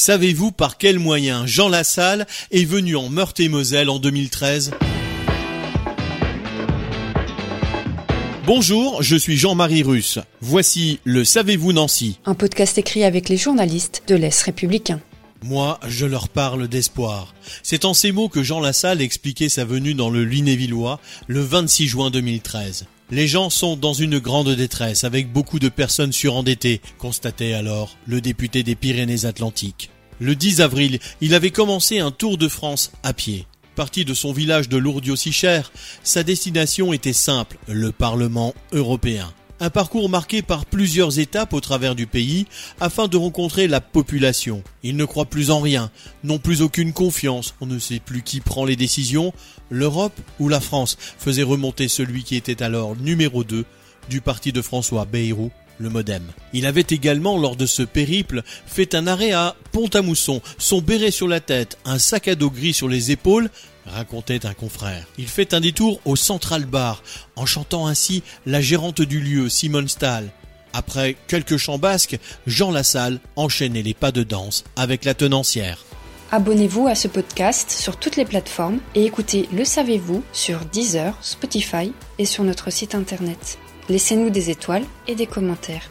Savez-vous par quel moyen Jean Lassalle est venu en Meurthe-et-Moselle en 2013 Bonjour, je suis Jean-Marie Russe. Voici le Savez-vous Nancy Un podcast écrit avec les journalistes de l'Est républicain. Moi, je leur parle d'espoir. C'est en ces mots que Jean Lassalle expliquait sa venue dans le Lunévillois le 26 juin 2013. Les gens sont dans une grande détresse avec beaucoup de personnes surendettées, constatait alors le député des Pyrénées-Atlantiques. Le 10 avril, il avait commencé un tour de France à pied. Parti de son village de Lourdes-Sichère, sa destination était simple, le Parlement européen. Un parcours marqué par plusieurs étapes au travers du pays afin de rencontrer la population. Il ne croit plus en rien, n'ont plus aucune confiance, on ne sait plus qui prend les décisions, l'Europe ou la France faisait remonter celui qui était alors numéro 2 du parti de François Bayrou, le Modem. Il avait également, lors de ce périple, fait un arrêt à Pont-à-Mousson, son béret sur la tête, un sac à dos gris sur les épaules, racontait un confrère. Il fait un détour au Central Bar, en chantant ainsi la gérante du lieu, Simone Stahl. Après quelques chants basques, Jean Lassalle enchaînait les pas de danse avec la tenancière. Abonnez-vous à ce podcast sur toutes les plateformes et écoutez Le Savez-vous sur Deezer, Spotify et sur notre site internet. Laissez-nous des étoiles et des commentaires.